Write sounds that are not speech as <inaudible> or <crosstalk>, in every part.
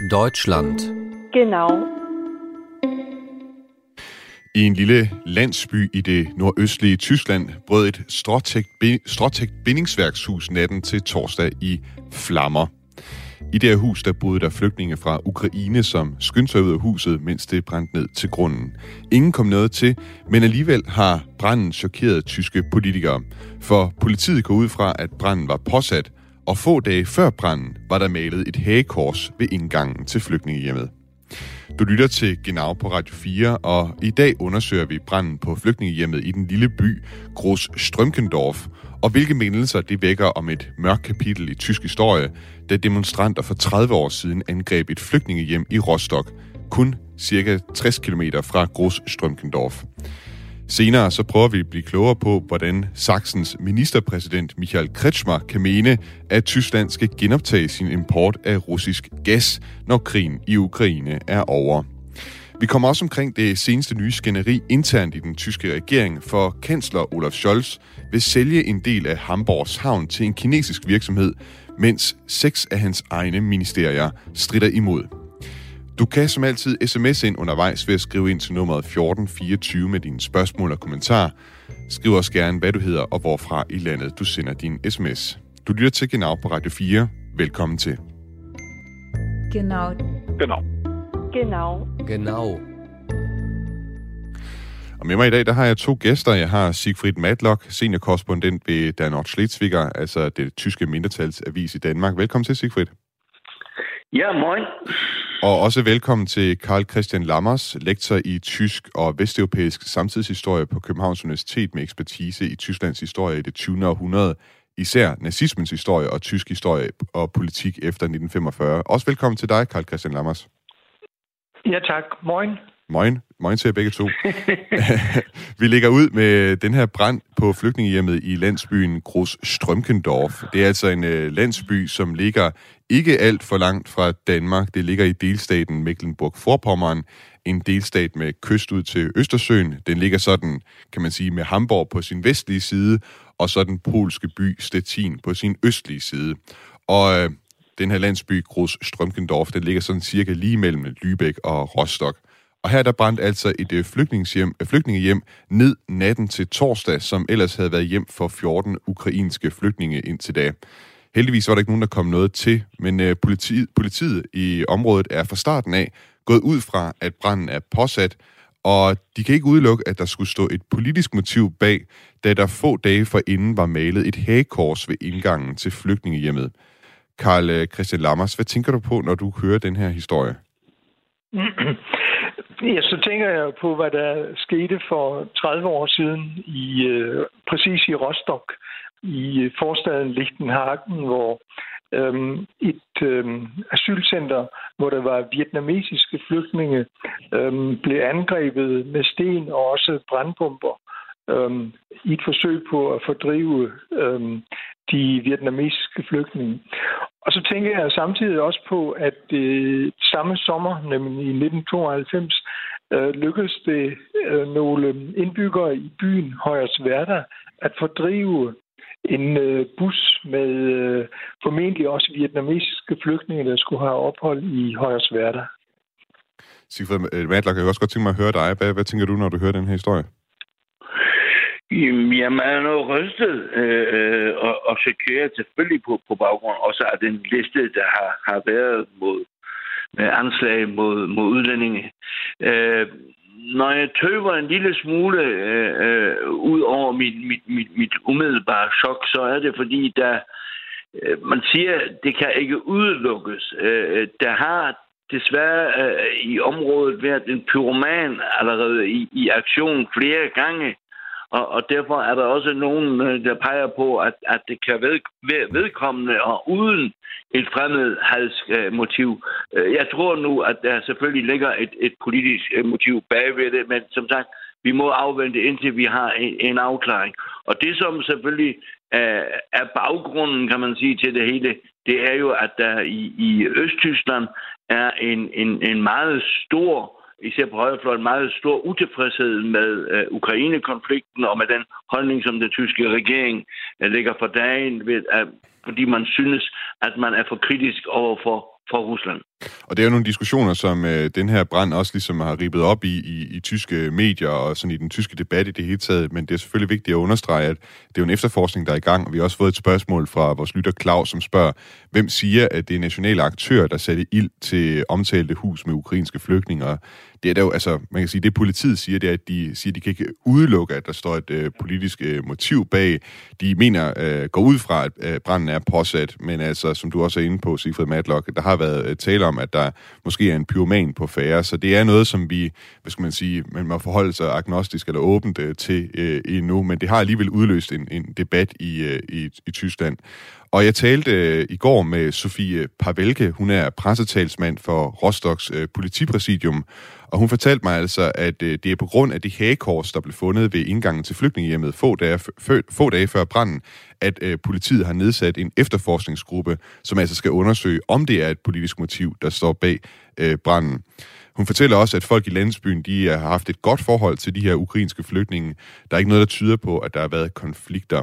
Deutschland. Genau. I en lille landsby i det nordøstlige Tyskland brød et stråtægt bindingsværkshus natten til torsdag i flammer. I det her hus, der boede der flygtninge fra Ukraine, som skyndte sig ud af huset, mens det brændte ned til grunden. Ingen kom noget til, men alligevel har branden chokeret tyske politikere. For politiet går ud fra, at branden var påsat, og få dage før branden var der malet et hagekors ved indgangen til flygtningehjemmet. Du lytter til Genau på Radio 4, og i dag undersøger vi branden på flygtningehjemmet i den lille by Gros Strømkendorf, og hvilke mindelser det vækker om et mørkt kapitel i tysk historie, da demonstranter for 30 år siden angreb et flygtningehjem i Rostock, kun cirka 60 km fra Gros Strømkendorf. Senere så prøver vi at blive klogere på, hvordan Sachsens ministerpræsident Michael Kretschmer kan mene, at Tyskland skal genoptage sin import af russisk gas, når krigen i Ukraine er over. Vi kommer også omkring det seneste nye skænderi internt i den tyske regering, for kansler Olaf Scholz vil sælge en del af Hamburgs havn til en kinesisk virksomhed, mens seks af hans egne ministerier strider imod. Du kan som altid sms ind undervejs ved at skrive ind til nummeret 1424 med dine spørgsmål og kommentarer. Skriv også gerne, hvad du hedder og hvorfra i landet du sender din sms. Du lytter til Genau på Radio 4. Velkommen til. Genau. Genau. Genau. Genau. Og med mig i dag, der har jeg to gæster. Jeg har Sigfrid Matlock, seniorkorrespondent ved Der Nordschleswiger, altså det tyske mindretalsavis i Danmark. Velkommen til, Sigfrid. Ja, moin. Og også velkommen til Karl Christian Lammers, lektor i tysk og vesteuropæisk samtidshistorie på Københavns Universitet med ekspertise i Tysklands historie i det 20. århundrede, især nazismens historie og tysk historie og politik efter 1945. Også velkommen til dig, Karl Christian Lammers. Ja, tak. Moin. Moin. Moin til jer begge to. <laughs> <laughs> Vi lægger ud med den her brand på flygtningehjemmet i landsbyen Gros Strømkendorf. Det er altså en øh, landsby, som ligger ikke alt for langt fra Danmark. Det ligger i delstaten Mecklenburg-Vorpommern, en delstat med kyst ud til Østersøen. Den ligger sådan, kan man sige, med Hamburg på sin vestlige side, og så den polske by Stettin på sin østlige side. Og øh, den her landsby, Gros Strømkendorf, den ligger sådan cirka lige mellem Lübeck og Rostock. Og her der brændte altså et øh, flygtningehjem, øh, flygtningehjem ned natten til torsdag, som ellers havde været hjem for 14 ukrainske flygtninge indtil da. Heldigvis var der ikke nogen, der kom noget til, men øh, politiet, politiet i området er fra starten af gået ud fra, at branden er påsat, og de kan ikke udelukke, at der skulle stå et politisk motiv bag, da der få dage forinden var malet et hagekors ved indgangen til flygtningehjemmet. Karl øh, Christian Lammers, hvad tænker du på, når du hører den her historie? <clears throat> Ja, så tænker jeg på, hvad der skete for 30 år siden i øh, præcis i Rostock, i forstaden Lichtenhagen, hvor øhm, et øhm, asylcenter, hvor der var vietnamesiske flygtninge, øhm, blev angrebet med sten og også brandbomber øhm, i et forsøg på at fordrive øhm, de vietnamesiske flygtninge. Og så tænker jeg samtidig også på, at øh, samme sommer, nemlig i 1992, øh, lykkedes det øh, nogle indbyggere i byen Højersværda at fordrive en øh, bus med øh, formentlig også vietnamesiske flygtninge, der skulle have ophold i Højersværda. Sigfrid Matlock, jeg kan også godt tænke mig at høre dig. Hvad, hvad tænker du, når du hører den her historie? Jamen, man er noget rystet øh, og, og chokeret selvfølgelig på, på baggrund også af den liste, der har, har været mod med anslag mod, mod udlændinge. Øh, når jeg tøver en lille smule øh, øh, ud over mit, mit, mit, mit umiddelbare chok, så er det fordi, der øh, man siger, det kan ikke udelukkes. Øh, øh der har desværre øh, i området været en pyroman allerede i, i aktion flere gange, og, og derfor er der også nogen, øh, der peger på, at, at det kan ved, ved, vedkommende og uden et fremmed øh, motiv. Øh, jeg tror nu, at der selvfølgelig ligger et, et politisk motiv bagved det, men som sagt, vi må afvente, indtil vi har en, en afklaring. Og det, som selvfølgelig er, er baggrunden, kan man sige, til det hele, det er jo, at der i, i Østtyskland er en, en, en meget stor især på højrefløjen, meget stor utilfredshed med øh, Ukraine-konflikten og med den holdning, som den tyske regering øh, lægger for dagen, ved, øh, fordi man synes, at man er for kritisk over for, for Rusland. Og det er jo nogle diskussioner, som øh, den her brand også ligesom har ribet op i, i, i tyske medier og sådan i den tyske debat i det hele taget. Men det er selvfølgelig vigtigt at understrege, at det er jo en efterforskning, der er i gang. Og vi har også fået et spørgsmål fra vores lytter Claus, som spørger, hvem siger, at det er nationale aktører, der satte ild til omtalte hus med ukrainske flygtninge? det er der jo, altså, man kan sige, det politiet siger, det er, at de siger, at de kan ikke udelukke, at der står et øh, politisk øh, motiv bag. De mener, øh, går ud fra, at øh, branden er påsat, men altså, som du også er inde på, Sigfrid Matlock, der har været øh, tale om, at der måske er en pyroman på færre, så det er noget, som vi, hvad skal man sige, man må forholde sig agnostisk eller åbent øh, til øh, endnu, men det har alligevel udløst en, en debat i, øh, i, i Tyskland. Og jeg talte øh, i går med Sofie Pavelke, hun er pressetalsmand for Rostocks øh, politipræsidium, og hun fortalte mig altså, at øh, det er på grund af det hagekors, der blev fundet ved indgangen til flygtningehjemmet få dage, få dage før branden, at øh, politiet har nedsat en efterforskningsgruppe, som altså skal undersøge, om det er et politisk motiv, der står bag øh, branden. Hun fortæller også, at folk i landsbyen de øh, har haft et godt forhold til de her ukrainske flygtninge. Der er ikke noget, der tyder på, at der har været konflikter.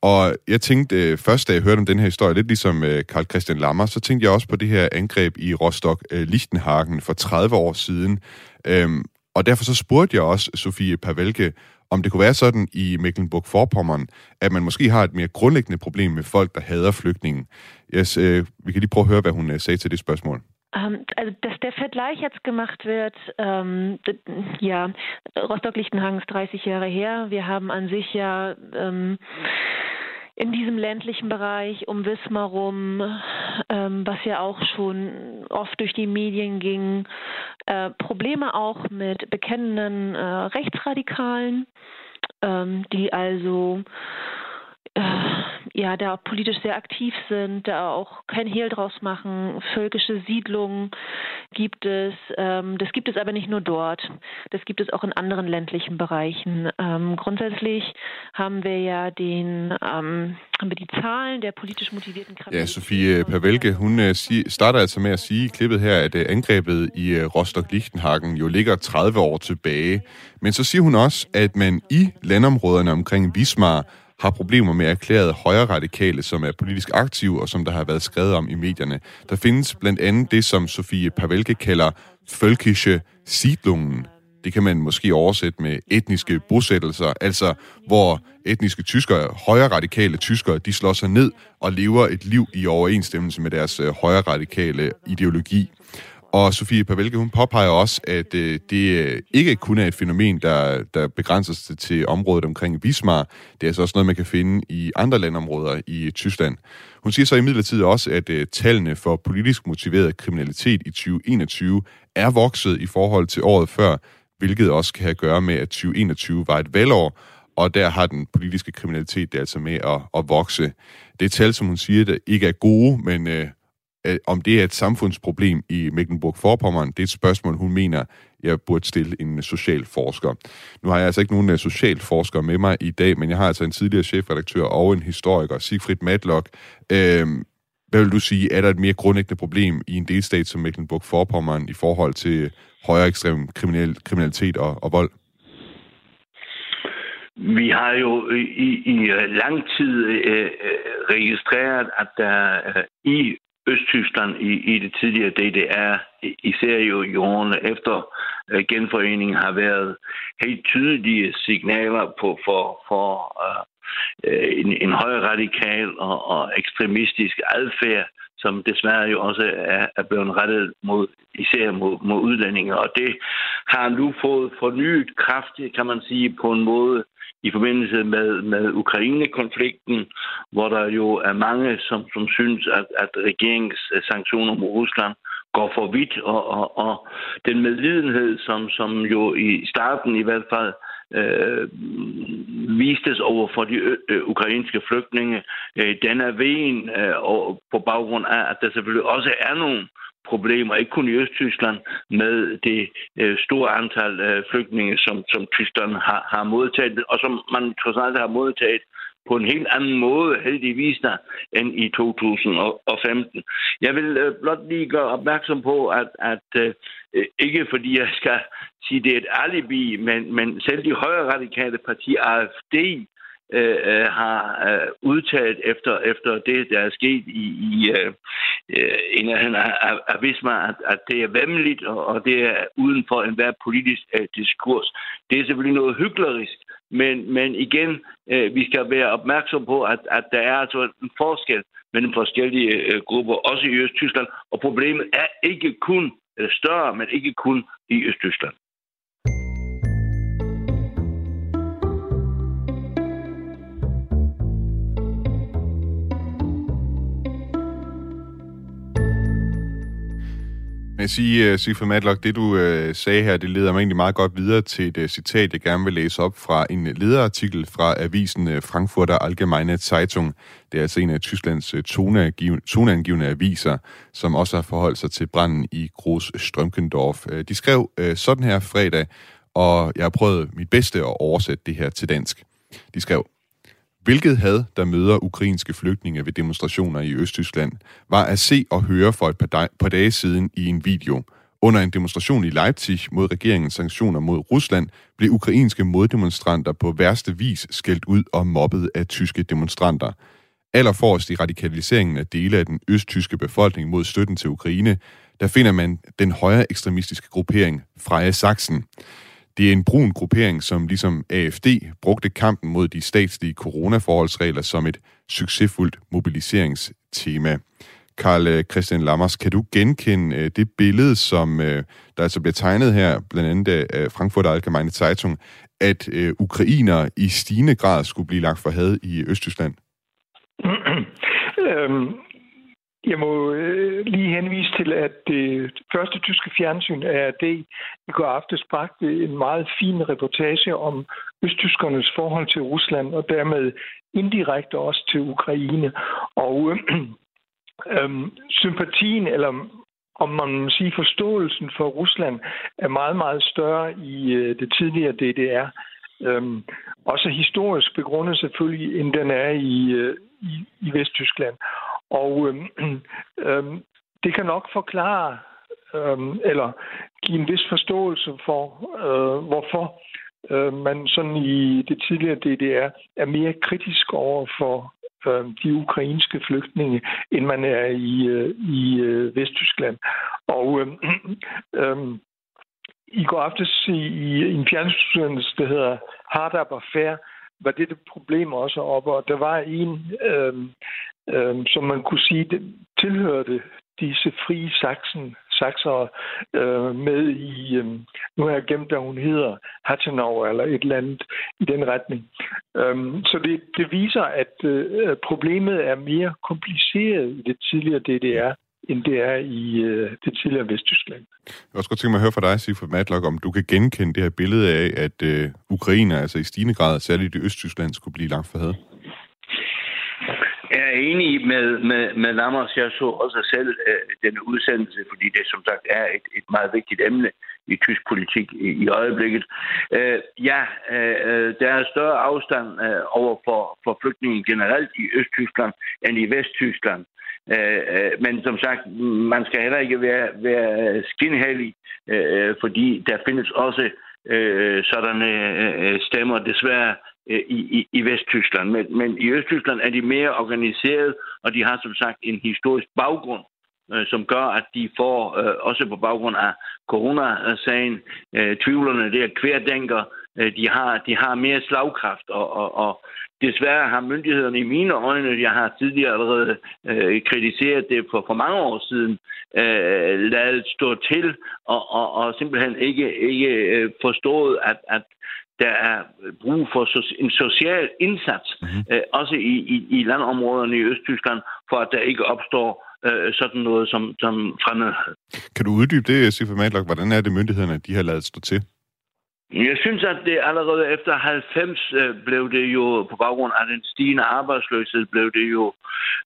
Og jeg tænkte øh, først, da jeg hørte om den her historie, lidt ligesom øh, Karl Christian Lammer, så tænkte jeg også på det her angreb i Rostock-Lichtenhagen øh, for 30 år siden. Øhm, og derfor så spurgte jeg også Sofie Pavelke, om det kunne være sådan i Mecklenburg-Vorpommern, at man måske har et mere grundlæggende problem med folk, der hader flygtningen. Yes, øh, vi kan lige prøve at høre, hvad hun øh, sagde til det spørgsmål. Ähm, also, dass der Vergleich jetzt gemacht wird, ähm, ja, Rostock-Lichtenhagen ist 30 Jahre her. Wir haben an sich ja ähm, in diesem ländlichen Bereich um Wismar rum, ähm, was ja auch schon oft durch die Medien ging, äh, Probleme auch mit bekennenden äh, Rechtsradikalen, ähm, die also äh, ja, da politisch sehr aktiv sind, da auch kein Hehl draus machen. Völkische Siedlungen gibt es. Ähm, das gibt es aber nicht nur dort. Das gibt es auch in anderen ländlichen Bereichen. Ähm, grundsätzlich haben wir ja den ähm, haben wir die Zahlen der politisch motivierten Ja, Sofie Pavelke, hun uh, starter altså med at sige i klippet her, at uh, angrebet i uh, Rostock-Lichtenhagen jo ligger 30 år tilbage. Men så siger hun også, at man i landområderne omkring Wismar har problemer med erklærede højre radikale, som er politisk aktive, og som der har været skrevet om i medierne. Der findes blandt andet det, som Sofie Pavelke kalder Völkische Siedlungen. Det kan man måske oversætte med etniske bosættelser, altså hvor etniske tyskere, højre radikale tyskere, de slår sig ned og lever et liv i overensstemmelse med deres øh, højre radikale ideologi. Og Sofie Pavelke, hun påpeger også, at øh, det øh, ikke kun er et fænomen, der, der begrænser sig til området omkring Bismarck. Det er altså også noget, man kan finde i andre landområder i Tyskland. Hun siger så imidlertid også, at øh, tallene for politisk motiveret kriminalitet i 2021 er vokset i forhold til året før, hvilket også kan have at gøre med, at 2021 var et valgår, og der har den politiske kriminalitet det altså med at, at vokse. Det er tal, som hun siger, der ikke er gode, men øh, Øh, om det er et samfundsproblem i Mecklenburg-Vorpommern, det er et spørgsmål, hun mener, jeg burde stille en øh, socialforsker. Nu har jeg altså ikke nogen øh, social socialforsker med mig i dag, men jeg har altså en tidligere chefredaktør og en historiker, Sigfrid Matlock. Øh, hvad vil du sige, er der et mere grundlæggende problem i en delstat som Mecklenburg-Vorpommern i forhold til højere ekstrem kriminel, kriminalitet og, og vold? Vi har jo i, i lang tid øh, registreret, at der øh, i Østtyskland i, i det tidligere DDR, især jo i årene efter uh, genforeningen, har været helt tydelige signaler på for, for uh, en, en høj radikal og, og ekstremistisk adfærd, som desværre jo også er, er blevet rettet mod, især mod, mod udlændinge. Og det har nu fået fornyet kraft, kan man sige, på en måde, i forbindelse med, med Ukraine-konflikten, hvor der jo er mange, som, som synes, at, at regeringens øh, sanktioner mod Rusland går for vidt, og, og, og den medlidenhed, som, som jo i starten i hvert fald øh, vistes over for de ø- ø- ukrainske flygtninge, øh, den er vejen øh, og på baggrund af, at der selvfølgelig også er nogle problemer, ikke kun i Østtyskland, med det øh, store antal øh, flygtninge, som, som Tyskland har, har modtaget, og som man trods alt har modtaget på en helt anden måde, heldigvis der, end i 2015. Jeg vil øh, blot lige gøre opmærksom på, at, at øh, ikke fordi jeg skal sige, det er et alibi, men, men selv de højre radikale parti, AFD, Øh, øh, har øh, udtalt efter, efter det, der er sket i, i øh, øh en af, af, af Visma, at, at det er vemmeligt, og, og det er uden for enhver politisk øh, diskurs. Det er selvfølgelig noget hyklerisk, men, men igen, øh, vi skal være opmærksom på, at, at der er altså en forskel mellem forskellige øh, grupper, også i Østtyskland, og problemet er ikke kun, eller større, men ikke kun i Østtyskland. Vil sige, øh, uh, Sigfrid Matlock, det du uh, sagde her, det leder mig egentlig meget godt videre til et uh, citat, jeg gerne vil læse op fra en lederartikel fra avisen uh, Frankfurter Allgemeine Zeitung. Det er altså en af Tysklands uh, toneangivende aviser, som også har forholdt sig til branden i Groß Strømkendorf. Uh, de skrev uh, sådan her fredag, og jeg har prøvet mit bedste at oversætte det her til dansk. De skrev, Hvilket had, der møder ukrainske flygtninge ved demonstrationer i Østtyskland, var at se og høre for et par dage siden i en video. Under en demonstration i Leipzig mod regeringens sanktioner mod Rusland, blev ukrainske moddemonstranter på værste vis skældt ud og mobbet af tyske demonstranter. Allerforrest i radikaliseringen af dele af den østtyske befolkning mod støtten til Ukraine, der finder man den højre ekstremistiske gruppering Freie Sachsen. Det er en brun gruppering, som ligesom AFD brugte kampen mod de statslige coronaforholdsregler som et succesfuldt mobiliseringstema. Karl øh, Christian Lammers, kan du genkende øh, det billede, som øh, der altså bliver tegnet her, blandt andet af Frankfurt Allgemeine Zeitung, at ukrainer i stigende grad skulle blive lagt for had i Østtyskland? <clears throat> øhm, jeg må øh, lige henvise til, at det første tyske fjernsyn, ARD, i går aftes bragte en meget fin reportage om østtyskernes forhold til Rusland, og dermed indirekte også til Ukraine. Og øh, <clears throat> øh, sympatien, eller om man må sige forståelsen for Rusland, er meget, meget større i øh, det tidligere DDR. Øhm, også historisk begrundet selvfølgelig, end den er i, øh, i, i Vesttyskland. Og øhm, <clears throat> øhm, det kan nok forklare øhm, eller give en vis forståelse for, øh, hvorfor øh, man sådan i det tidligere DDR er mere kritisk over for øh, de ukrainske flygtninge, end man er i, øh, i øh, Vesttyskland. Og øh, <clears throat> øh, i går aftes i, i en fjernsynsudsendelse, der hedder Hard Up Affair, var det et problem også op, og der var en, øh, øh, som man kunne sige, det tilhørte disse frie saksen, sakser øh, med i, øh, nu har jeg gemt, hvad hun hedder, Hattenau eller et eller andet i den retning. Øh, så det, det viser, at øh, problemet er mere kompliceret i det tidligere DDR, end det er i øh, det tidligere Vesttyskland. Jeg vil også godt tænke mig at høre fra dig, Sigfrid Matlock, om du kan genkende det her billede af, at øh, Ukraine, altså i stigende grad, særligt i Østtyskland, skulle blive langt for had. Jeg er enig med, med, med Lammers. Jeg så også selv øh, denne udsendelse, fordi det som sagt er et, et meget vigtigt emne i tysk politik i, i øjeblikket. Øh, ja, øh, der er større afstand øh, over for, for flygtninge generelt i Østtyskland end i Vesttyskland. Øh, øh, men som sagt, man skal heller ikke være, være skinhellig, øh, øh, fordi der findes også øh, sådanne øh, øh stemmer desværre i, i, i Vesttyskland. Men, men i Østtyskland er de mere organiseret, og de har som sagt en historisk baggrund, øh, som gør, at de får, øh, også på baggrund af coronasagen, øh, tvivlerne, det er kværdenker, øh, de, har, de har mere slagkraft, og, og, og Desværre har myndighederne i mine øjne, jeg har tidligere allerede øh, kritiseret det for, for mange år siden, øh, lavet stå til og, og, og simpelthen ikke, ikke øh, forstået, at, at der er brug for en social indsats, mm-hmm. øh, også i, i, i landområderne i Østtyskland, for at der ikke opstår øh, sådan noget som, som fremmedhed. Kan du uddybe det, Sifra Matlock? Hvordan er det, myndighederne de har lavet stå til? Jeg synes, at det allerede efter 90 øh, blev det jo, på baggrund af den stigende arbejdsløshed, blev det jo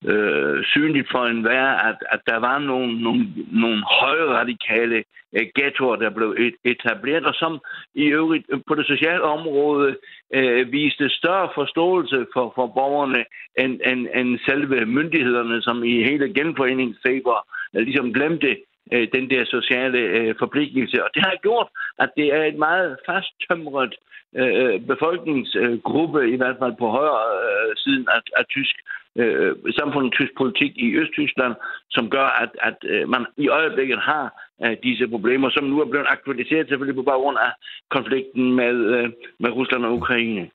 øh, synligt for enhver, at, at der var nogle, nogle, nogle højradikale øh, ghettoer, der blev etableret, og som i øvrigt øh, på det sociale område øh, viste større forståelse for, for borgerne end, end, end selve myndighederne, som i hele genforeningsfeber øh, ligesom glemte øh, den der sociale øh, forpligtelse. Og det har gjort, at det er et meget fasttømret øh, befolkningsgruppe, i hvert fald på højre øh, siden af, af tysk øh, samfund, tysk politik i Østtyskland, som gør, at, at øh, man i øjeblikket har øh, disse problemer, som nu er blevet aktualiseret selvfølgelig på baggrund af konflikten med, øh, med Rusland og Ukraine.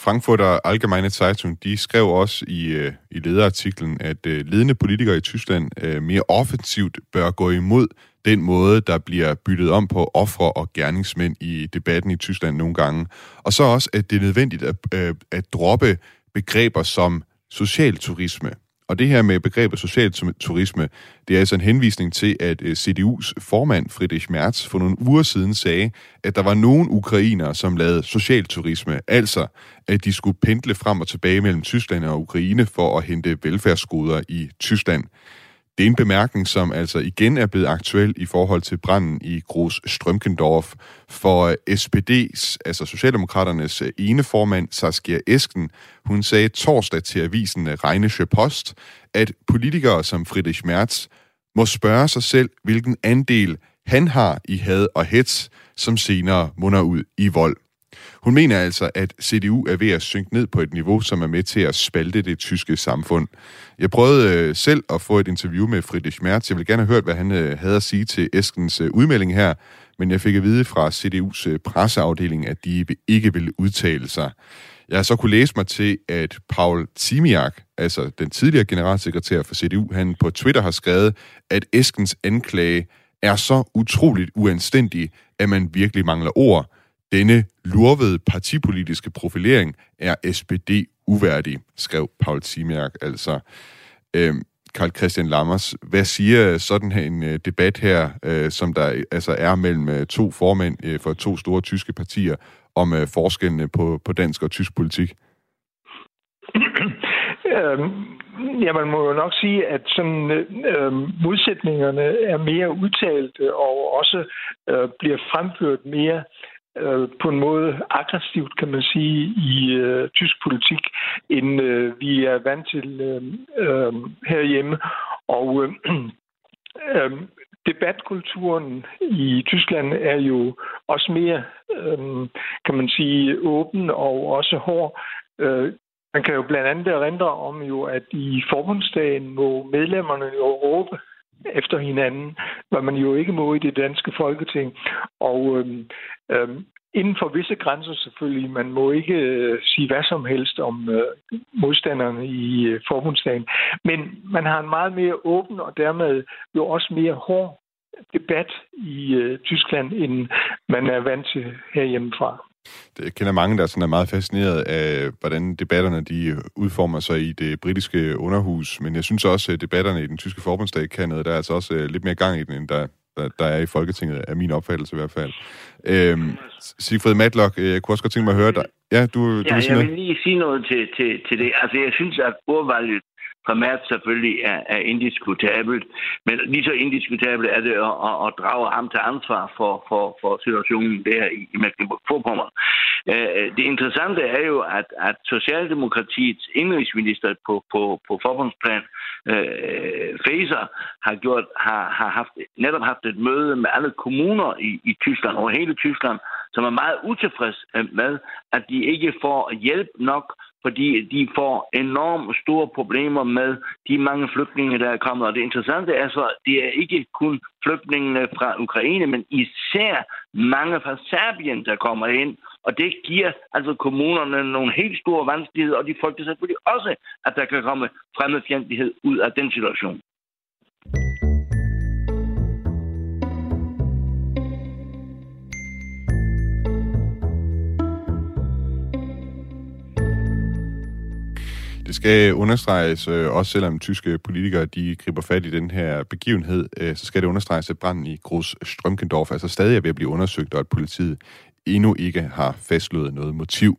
Frankfurter Allgemeine Zeitung, de skrev også i, øh, i lederartiklen, at øh, ledende politikere i Tyskland øh, mere offensivt bør gå imod den måde, der bliver byttet om på ofre og gerningsmænd i debatten i Tyskland nogle gange. Og så også, at det er nødvendigt at, øh, at droppe begreber som social turisme. Og det her med begrebet social turisme, det er altså en henvisning til, at øh, CDU's formand, Friedrich Merz, for nogle uger siden sagde, at der var nogle ukrainere, som lavede social turisme, altså at de skulle pendle frem og tilbage mellem Tyskland og Ukraine for at hente velfærdsgoder i Tyskland. Det er en bemærkning, som altså igen er blevet aktuel i forhold til branden i Gros Strømkendorf. For øh, SPD's, altså Socialdemokraternes øh, ene formand, Saskia Esken, hun sagde torsdag til avisen øh, Rheinische Post, at politikere som Friedrich Merz må spørge sig selv, hvilken andel han har i had og hets, som senere munder ud i vold. Hun mener altså, at CDU er ved at synke ned på et niveau, som er med til at spalte det tyske samfund. Jeg prøvede øh, selv at få et interview med Friedrich Merz. Jeg vil gerne have hørt, hvad han øh, havde at sige til Eskens øh, udmelding her, men jeg fik at vide fra CDU's øh, presseafdeling, at de ikke ville udtale sig. Jeg har så kunne læse mig til, at Paul Timiak, altså den tidligere generalsekretær for CDU, han på Twitter har skrevet, at Eskens anklage er så utroligt uanstændig, at man virkelig mangler ord. Denne lurvede partipolitiske profilering er SPD uværdig, skrev Paul Timiak altså. Øhm, Karl Christian Lammers, hvad siger sådan her en øh, debat her, øh, som der altså er mellem øh, to formænd øh, for to store tyske partier, om øh, forskellene på, på dansk og tysk politik? Øhm, ja, man må jo nok sige, at sådan, øh, øhm, modsætningerne er mere udtalte og også øh, bliver fremført mere øh, på en måde aggressivt, kan man sige, i øh, tysk politik, end øh, vi er vant til øh, øh, herhjemme. Og øh, <clears throat> øh, debatkulturen i Tyskland er jo også mere, øh, kan man sige, åben og også hård. Øh, man kan jo blandt andet erindre om jo, at i forbundsdagen må medlemmerne jo råbe efter hinanden, hvad man jo ikke må i det danske folketing. Og øhm, øhm, inden for visse grænser selvfølgelig. Man må ikke øh, sige hvad som helst om øh, modstanderne i øh, forbundsdagen. Men man har en meget mere åben og dermed jo også mere hård debat i øh, Tyskland, end man er vant til herhjemmefra. Jeg kender mange, der sådan er meget fascineret af, hvordan debatterne de udformer sig i det britiske underhus, men jeg synes også, at debatterne i den tyske forbundsdag kan noget. Der er altså også øh, lidt mere gang i den, end der, der, der er i Folketinget, er min opfattelse i hvert fald. Øhm, Sigfrid Matlock, øh, jeg kunne også godt tænke mig at høre dig. Ja, du, du ja, jeg vil lige sige noget til, til, til det. Altså, jeg synes, at ordvalget primært selvfølgelig er, er indiskutabelt, men lige så indiskutabelt er det at, at, at drage ham til ansvar for, for, for situationen der i, i Mecklenburg-Vorpommern. Øh, det interessante er jo, at, at Socialdemokratiets indrigsminister på, på, på forbundsplan, øh, Faser, har, gjort, har, har haft, netop haft et møde med alle kommuner i, i Tyskland, over hele Tyskland, som er meget utilfreds med, at de ikke får hjælp nok fordi de får enormt store problemer med de mange flygtninge, der er kommet. Og det interessante er så, det er ikke kun flygtningene fra Ukraine, men især mange fra Serbien, der kommer ind. Og det giver altså kommunerne nogle helt store vanskeligheder, og de frygter selvfølgelig også, at der kan komme fremmedfjendtlighed ud af den situation. Det skal understreges, øh, også selvom tyske politikere de griber fat i den her begivenhed, øh, så skal det understreges, at branden i Gros Strømkendorf altså stadig er ved at blive undersøgt, og at politiet endnu ikke har fastslået noget motiv.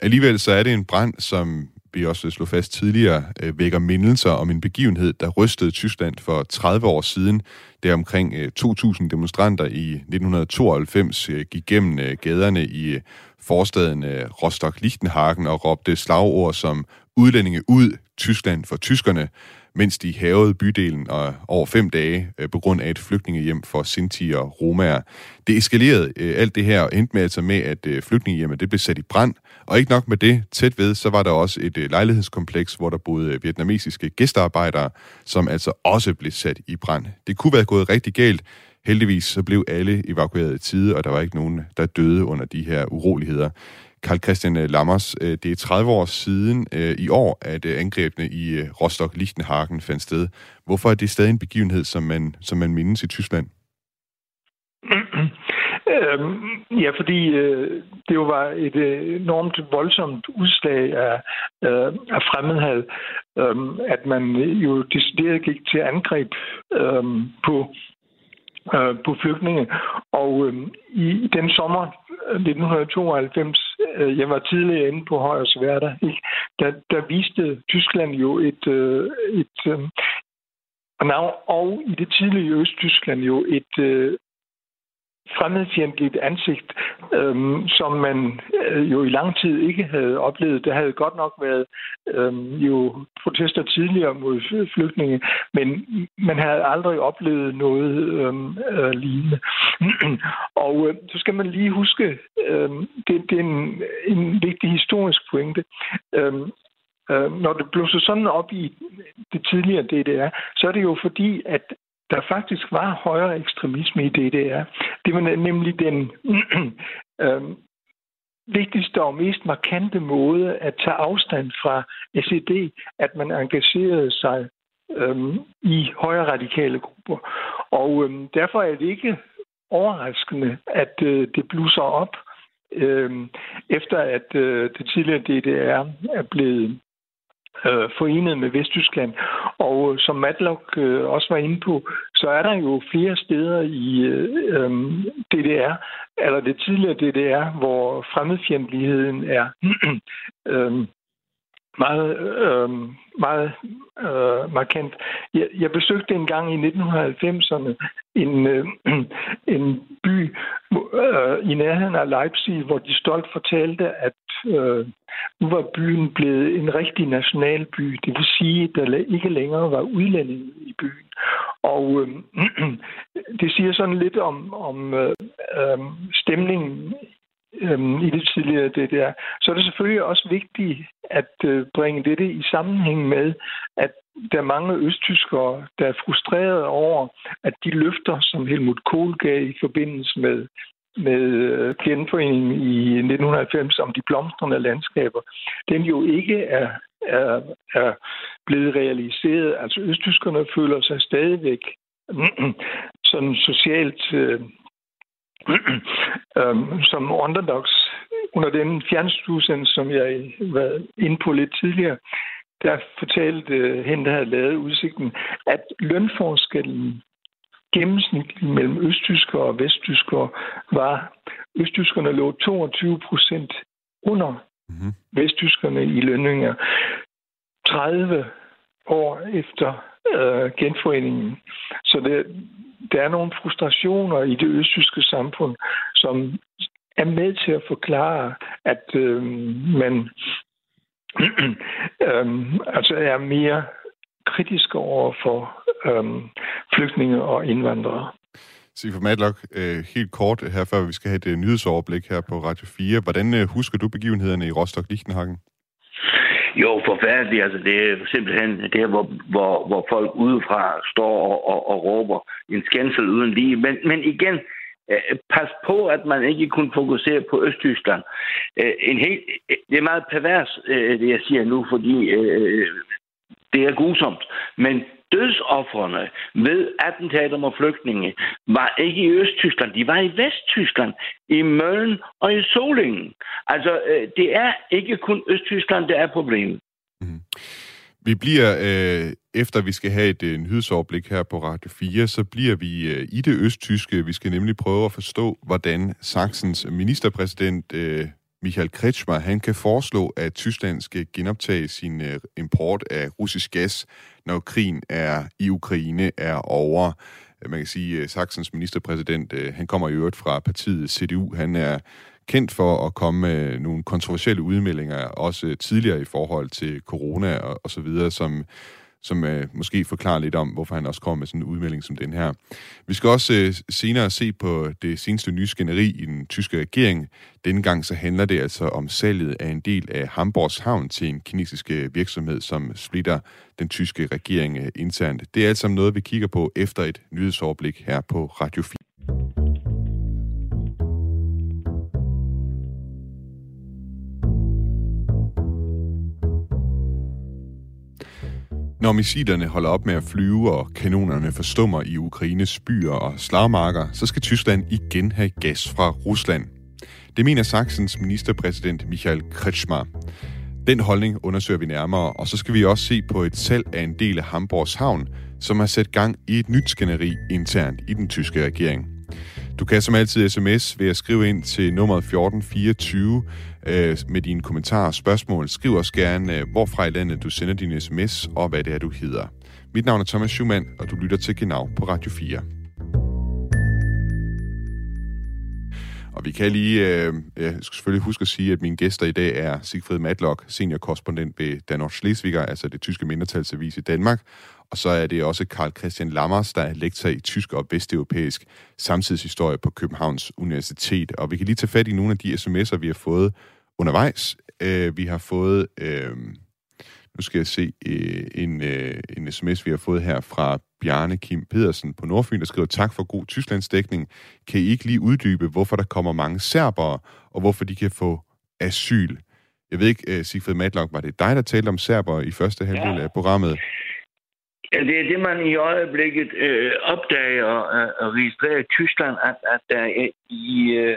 Alligevel så er det en brand, som vi også slog fast tidligere, øh, vækker mindelser om en begivenhed, der rystede Tyskland for 30 år siden. Der omkring 2.000 demonstranter i 1992 gik gennem gaderne i forstaden Rostock-Lichtenhagen og råbte slagord som udlændinge ud, Tyskland for tyskerne. mens de havede bydelen og over fem dage øh, på grund af et flygtningehjem for Sinti og Romaer. Det eskalerede øh, alt det her og endte med, altså med, at øh, flygtningehjemmet det blev sat i brand. Og ikke nok med det, tæt ved, så var der også et lejlighedskompleks, hvor der boede vietnamesiske gæstearbejdere, som altså også blev sat i brand. Det kunne være gået rigtig galt. Heldigvis så blev alle evakueret i tide, og der var ikke nogen, der døde under de her uroligheder. Karl Christian øh, Lammers, øh, det er 30 år siden øh, i år, at øh, angrebene i Rostock-Lichtenhagen fandt sted. Hvorfor er det stadig en begivenhed, som man, som man mindes i Tyskland? <clears throat> Øhm, ja, fordi øh, det jo var et øh, enormt voldsomt udslag af, øh, af fremmedhed, øh, at man jo decideret gik til angreb øh, på øh, på flygtninge. Og øh, i den sommer 1992, øh, jeg var tidligere inde på Højers Værter, der, der viste Tyskland jo et, øh, et øh, og i det tidlige Østtyskland jo et, øh, fremmedfjendtligt ansigt, øhm, som man øh, jo i lang tid ikke havde oplevet. Der havde godt nok været øhm, jo protester tidligere mod flygtninge, men man havde aldrig oplevet noget øhm, øh, lignende. <clears throat> Og øh, så skal man lige huske, øh, det, det er en, en vigtig historisk pointe. Øhm, øh, når det blusser sådan op i det tidligere DDR, så er det jo fordi, at der faktisk var højere ekstremisme i DDR. Det var nemlig den <clears throat> øh, vigtigste og mest markante måde at tage afstand fra SED, at man engagerede sig øh, i højere radikale grupper. Og øh, derfor er det ikke overraskende, at øh, det blusser op, øh, efter at øh, det tidligere DDR er blevet øh, forenet med Vesttyskland. Og øh, som Matlock øh, også var inde på, så er der jo flere steder i øh, øhm, DDR, eller det tidligere DDR, hvor fremmedfjendtligheden er <clears throat> øh, meget, øh, meget øh, markant. Jeg, jeg besøgte en gang i 1990'erne en, øh, <clears throat> en by øh, i nærheden af Leipzig, hvor de stolt fortalte, at øh, nu var byen blevet en rigtig nationalby. Det vil sige, at der ikke længere var udlændinge i byen. Og øh, <clears throat> det siger sådan lidt om, om øh, øh, stemningen øh, i det tidligere det der. Så er det selvfølgelig også vigtigt at øh, bringe dette i sammenhæng med, at der er mange østtyskere, der er frustrerede over, at de løfter, som Helmut Kohl gav i forbindelse med med øh, genforeningen i 1990 om de blomstrende landskaber, den jo ikke er, er, er blevet realiseret. Altså østtyskerne føler sig stadigvæk <clears throat> sådan socialt øh, <clears throat> øh, som underdogs under den fjernsynsudsendelse, som jeg var inde på lidt tidligere, der fortalte øh, hende, der havde lavet udsigten, at lønforskellen gennemsnitligt mellem østtyskere og vesttyskere var, østtyskerne lå 22 procent under mm-hmm. vesttyskerne i lønninger 30 år efter øh, genforeningen. Så det, der er nogle frustrationer i det østtyske samfund, som er med til at forklare, at øh, man <clears throat> øh, altså er mere kritisk over for øh, flygtninge og indvandrere. Sigfrid Madlock, øh, helt kort her, før vi skal have et øh, nyhedsoverblik her på Radio 4. Hvordan øh, husker du begivenhederne i Rostock-Lichtenhagen? Jo, forfærdeligt. Altså, det er simpelthen det, hvor, hvor, hvor folk udefra står og, og, og råber en skændsel uden lige. Men, men igen, pas på, at man ikke kun fokuserer på Østtyskland. En helt, det er meget pervers, det jeg siger nu, fordi det er grusomt. Men dødsoffrene ved attentater mod flygtninge var ikke i Østtyskland, de var i Vesttyskland, i Møllen og i Solingen. Altså, øh, det er ikke kun Østtyskland, der er problemet. Mm. Vi bliver, øh, efter vi skal have et øh, nyhedsoverblik her på Radio 4, så bliver vi øh, i det østtyske. Vi skal nemlig prøve at forstå, hvordan Sachsens ministerpræsident øh, Michael Kretschmer, han kan foreslå, at Tyskland skal genoptage sin øh, import af russisk gas, når krigen er i Ukraine er over. Øh, man kan sige, øh, at Sachsens ministerpræsident, han kommer i øvrigt fra partiet CDU. Han er kendt for at komme med nogle kontroversielle udmeldinger, også tidligere i forhold til corona og, og så videre, som, som øh, måske forklarer lidt om, hvorfor han også kommer med sådan en udmelding som den her. Vi skal også øh, senere se på det seneste nye skænderi i den tyske regering. Denne gang så handler det altså om salget af en del af Hamburgs havn til en kinesisk øh, virksomhed, som splitter den tyske regering øh, internt. Det er altså noget, vi kigger på efter et nyhedsoverblik her på Radio 4. Når missilerne holder op med at flyve, og kanonerne forstummer i Ukraines byer og slagmarker, så skal Tyskland igen have gas fra Rusland. Det mener Sachsens ministerpræsident Michael Kretschmer. Den holdning undersøger vi nærmere, og så skal vi også se på et salg af en del af Hamburgs havn, som har sat gang i et nyt skænderi internt i den tyske regering. Du kan som altid sms ved at skrive ind til nummeret 1424 øh, med dine kommentarer og spørgsmål. Skriv os gerne, øh, hvorfra i landet du sender din sms, og hvad det er, du hedder. Mit navn er Thomas Schumann, og du lytter til Genau på Radio 4. Og vi kan lige, øh, jeg skal selvfølgelig huske at sige, at mine gæster i dag er Sigfrid Matlock, seniorkorrespondent ved Dansk Schleswiger, altså det tyske mindretalsavis i Danmark, og så er det også Karl Christian Lammers, der er lektor i tysk og vesteuropæisk samtidshistorie på Københavns Universitet. Og vi kan lige tage fat i nogle af de sms'er, vi har fået undervejs. Øh, vi har fået, øh, nu skal jeg se, øh, en, øh, en sms, vi har fået her fra Bjarne Kim Pedersen på Nordfyn, der skriver, tak for god Tysklandsdækning. Kan I ikke lige uddybe, hvorfor der kommer mange serbere, og hvorfor de kan få asyl? Jeg ved ikke, uh, Sigfrid Matlock, var det dig, der talte om serber i første halvdel af programmet? Ja, det er det, man i øjeblikket øh, opdager og, øh, og registrerer i Tyskland, at, at der i, øh,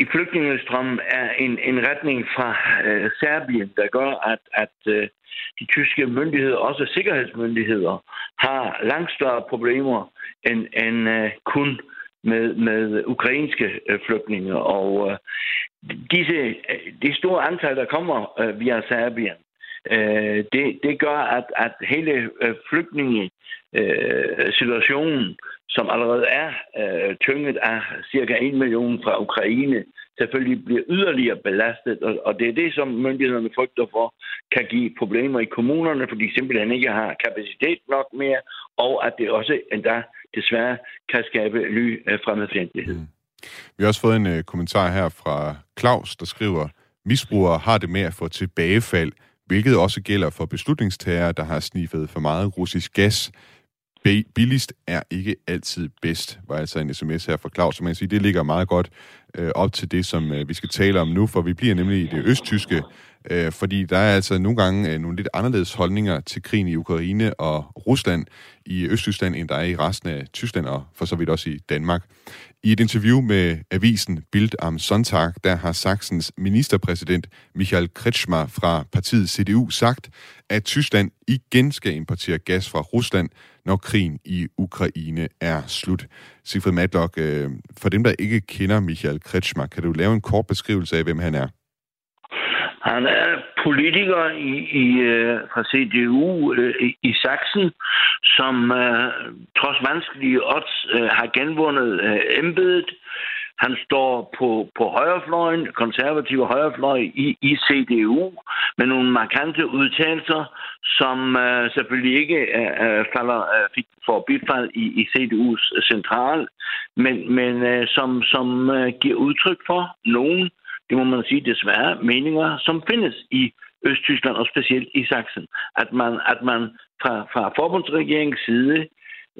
i flygtningestrømmen er en, en retning fra øh, Serbien, der gør, at, at øh, de tyske myndigheder, også sikkerhedsmyndigheder, har langt større problemer end, end øh, kun med, med ukrainske øh, flygtninge. Og øh, disse, øh, det store antal, der kommer øh, via Serbien, øh, det, det gør, at, at hele øh, flygtningesituationen, øh, som allerede er øh, tynget af cirka 1 million fra Ukraine, selvfølgelig bliver yderligere belastet, og, og det er det, som myndighederne frygter for, kan give problemer i kommunerne, fordi de simpelthen ikke har kapacitet nok mere, og at det også endda desværre kan skabe ny øh, fremmedfjendtlighed. Mm. Vi har også fået en øh, kommentar her fra Claus, der skriver, misbrugere har det med at få tilbagefald, hvilket også gælder for beslutningstagere, der har sniffet for meget russisk gas. Billigst er ikke altid bedst, var altså en sms her fra Claus. Så man kan sige, det ligger meget godt øh, op til det, som øh, vi skal tale om nu, for vi bliver nemlig i det østtyske, øh, fordi der er altså nogle gange øh, nogle lidt anderledes holdninger til krigen i Ukraine og Rusland i Østtyskland, end der er i resten af Tyskland og for så vidt også i Danmark. I et interview med avisen Bild am Sonntag, der har Sachsens ministerpræsident Michael Kretschmer fra partiet CDU sagt, at Tyskland igen skal importere gas fra Rusland, når krigen i Ukraine er slut. Sigfrid Matlock, øh, for dem, der ikke kender Michael Kretschmer, kan du lave en kort beskrivelse af, hvem han er? Han er politiker i, i, øh, fra CDU øh, i, Sachsen, som øh, trods vanskelige odds øh, har genvundet embedet. Han står på, på højrefløjen, konservative højrefløj i, i CDU, med nogle markante udtalelser, som øh, selvfølgelig ikke øh, falder, øh, fik for bifald i, i CDU's central, men, men øh, som, som øh, giver udtryk for nogen det må man sige desværre, meninger, som findes i Østtyskland og specielt i Sachsen. At man, at man fra, fra forbundsregeringens side,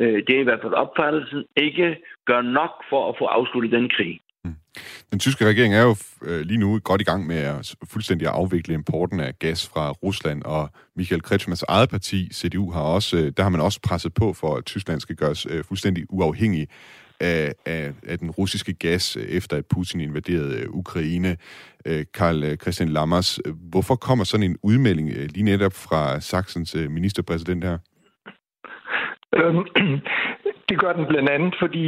øh, det er i hvert fald opfattelsen, ikke gør nok for at få afsluttet den krig. Mm. Den tyske regering er jo øh, lige nu godt i gang med at fuldstændig afvikle importen af gas fra Rusland, og Michael Kretschmers eget parti, CDU, har også, øh, der har man også presset på for, at Tyskland skal gøres øh, fuldstændig uafhængig af, af, af den russiske gas, øh, efter at Putin invaderede øh, Ukraine. Øh, Karl Christian Lammers, hvorfor kommer sådan en udmelding lige netop fra Saxens ministerpræsident her? Øhm, <clears throat> det gør den blandt andet, fordi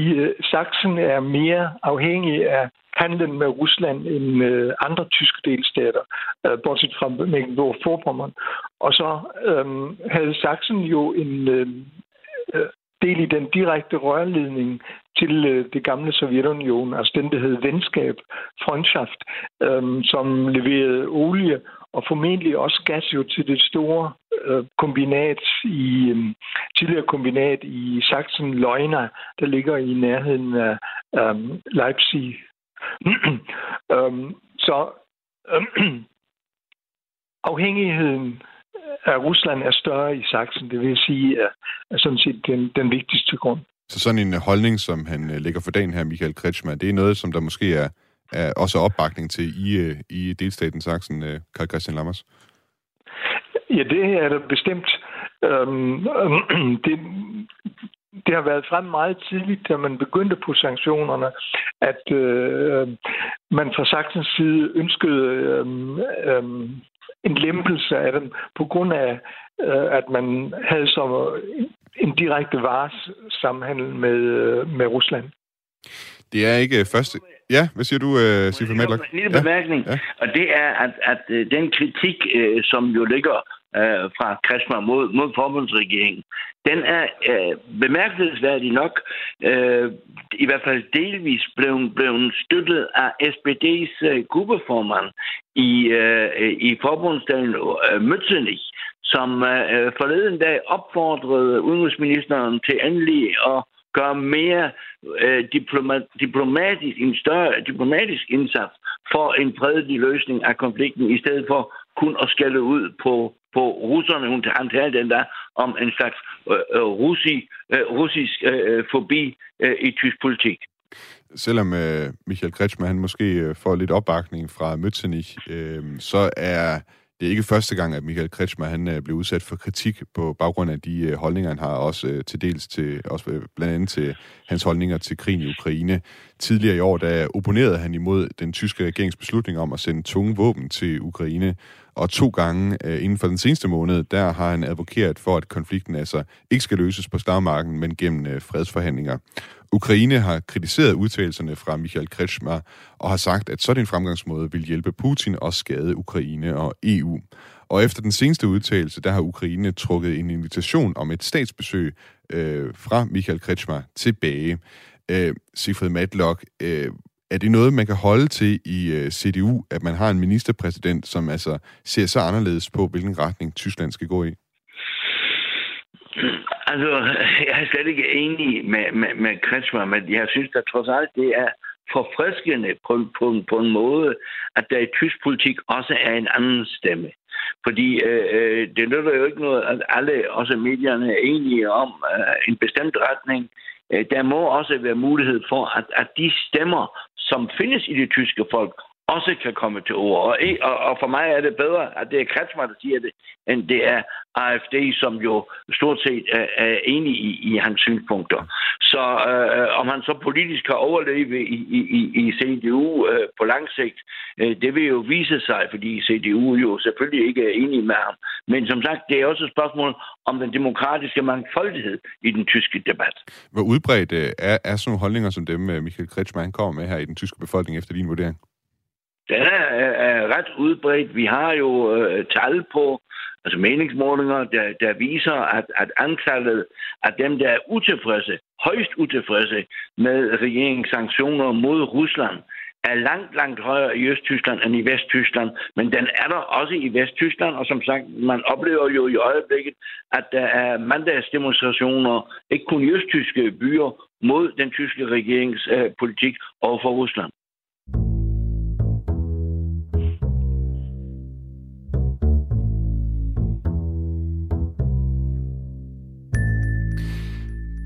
Sachsen er mere afhængig af handlen med Rusland end andre tyske delstater, bortset fra Mecklenburg-Vorpommern. Og så øhm, havde Sachsen jo en øhm, del i den direkte rørledning til øh, det gamle Sovjetunionen, altså den, der hed Venskab, Freundschaft, øh, som leverede olie og formentlig også gas jo til det store øh, kombinat i øh, tidligere kombinat i Sachsen Leuna, der ligger i nærheden af øh, Leipzig. um, <clears throat> så øh, <clears throat> afhængigheden af Rusland er større i Sachsen. Det vil sige, er, er sådan set den, den vigtigste grund. Så sådan en holdning, som han øh, lægger for dagen her, Michael Kretschmer, det er noget, som der måske er, er også opbakning til i, øh, i delstaten Sachsen, øh, Karl Christian Lammers? Ja, det er der bestemt. Øhm, øhm, <clears throat> det, det har været frem meget tidligt, da man begyndte på sanktionerne, at øh, man fra Sachsens side ønskede øh, øh, en lempelse af dem, på grund af, øh, at man havde så en direkte varesamhandel med, øh, med Rusland. Det er ikke første... Ja, hvad siger du, uh, Sifri Madlock? En lille bemærkning, ja. og det er, at, at den kritik, som jo ligger øh, fra Krishma mod, mod forbundsregeringen, den er øh, bemærkelsesværdig nok, øh, i hvert fald delvis blevet, blevet støttet af SPD's øh, gruppeformand i, øh, i forbundsdagen øh, Mützenich, som øh, forleden dag opfordrede udenrigsministeren til endelig at gøre mere øh, diploma, diplomatisk, en større diplomatisk indsats for en fredelig løsning af konflikten, i stedet for kun at skælde ud på, på russerne. Hun han talte endda der om en slags øh, øh russi, øh, russisk øh, øh forbi øh, i tysk politik. Selvom øh, Michael Kretschmer han måske øh, får lidt opbakning fra Mützenich, øh, så er det er ikke første gang, at Michael Kretschmer han øh, blev udsat for kritik på baggrund af de øh, holdninger, han har også øh, til dels til, også øh, blandt andet til hans holdninger til krigen i Ukraine. Tidligere i år, der opponerede han imod den tyske regerings beslutning om at sende tunge våben til Ukraine, og to gange øh, inden for den seneste måned, der har han advokeret for, at konflikten altså ikke skal løses på slagmarken, men gennem øh, fredsforhandlinger. Ukraine har kritiseret udtalelserne fra Michael Kretschmer og har sagt, at sådan en fremgangsmåde vil hjælpe Putin og skade Ukraine og EU. Og efter den seneste udtalelse, der har Ukraine trukket en invitation om et statsbesøg øh, fra Michael Kretschmer tilbage. Øh, Sigfrid Matlock, øh, er det noget, man kan holde til i øh, CDU, at man har en ministerpræsident, som altså ser så anderledes på, hvilken retning Tyskland skal gå i? Altså, <laughs> jeg er slet ikke enig med, med, med Kretschmer, men jeg synes at trods alt, det er forfriskende på, på, på en måde, at der i tysk politik også er en anden stemme. Fordi øh, øh, det nytter jo ikke noget, at alle, også medierne, er enige om øh, en bestemt retning. Øh, der må også være mulighed for, at, at de stemmer, som findes i det tyske folk, også kan komme til ord. Og, og, og for mig er det bedre, at det er Kretschmer, der siger det, end det er AFD, som jo stort set er, er enig i, i hans synspunkter. Så øh, om han så politisk kan overleve i, i, i CDU øh, på lang sigt, øh, det vil jo vise sig, fordi CDU jo selvfølgelig ikke er enig med ham. Men som sagt, det er også et spørgsmål om den demokratiske mangfoldighed i den tyske debat. Hvor udbredt øh, er, er sådan nogle holdninger som dem, øh, Michael Kretschmer kommer med her i den tyske befolkning efter din vurdering? Den er, er ret udbredt. Vi har jo øh, tal på, altså meningsmålinger, der, der viser, at, at antallet af dem, der er utilfredse, højst utilfredse med regeringssanktioner mod Rusland, er langt, langt højere i Østtyskland end i Vesttyskland, men den er der også i Vesttyskland, og som sagt, man oplever jo i øjeblikket, at der er mandagsdemonstrationer, ikke kun i østtyske byer, mod den tyske regerings øh, politik overfor Rusland.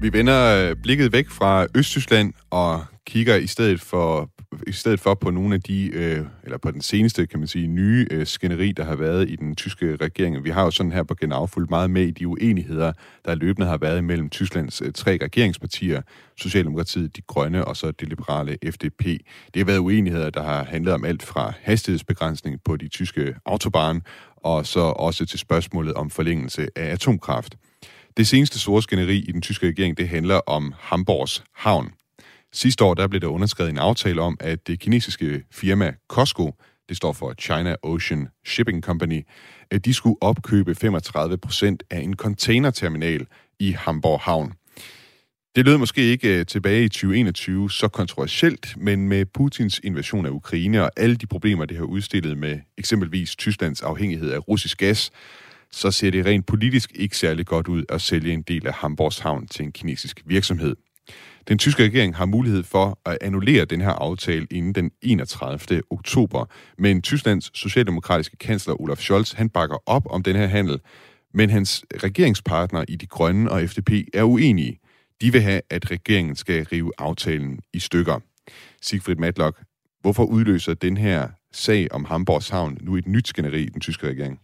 Vi vender øh, blikket væk fra Østtyskland og kigger i stedet for i stedet for på nogle af de, øh, eller på den seneste, kan man sige, nye øh, skænderi, der har været i den tyske regering. Vi har jo sådan her på Genau fulgt meget med i de uenigheder, der løbende har været mellem Tysklands øh, tre regeringspartier, Socialdemokratiet, De Grønne og så det liberale FDP. Det har været uenigheder, der har handlet om alt fra hastighedsbegrænsning på de tyske autobahn, og så også til spørgsmålet om forlængelse af atomkraft. Det seneste store skænderi i den tyske regering, det handler om Hamburgs havn. Sidste år der blev der underskrevet en aftale om, at det kinesiske firma COSCO, det står for China Ocean Shipping Company, at de skulle opkøbe 35 procent af en containerterminal i Hamburg Havn. Det lød måske ikke øh, tilbage i 2021 så kontroversielt, men med Putins invasion af Ukraine og alle de problemer, det har udstillet med eksempelvis Tysklands afhængighed af russisk gas, så ser det rent politisk ikke særlig godt ud at sælge en del af Hamburgs havn til en kinesisk virksomhed. Den tyske regering har mulighed for at annullere den her aftale inden den 31. oktober, men Tysklands socialdemokratiske kansler Olaf Scholz, han bakker op om den her handel, men hans regeringspartner i De Grønne og FDP er uenige. De vil have, at regeringen skal rive aftalen i stykker. Sigfrid Matlock, hvorfor udløser den her sag om Hamburgs havn nu et nyt skænderi i den tyske regering?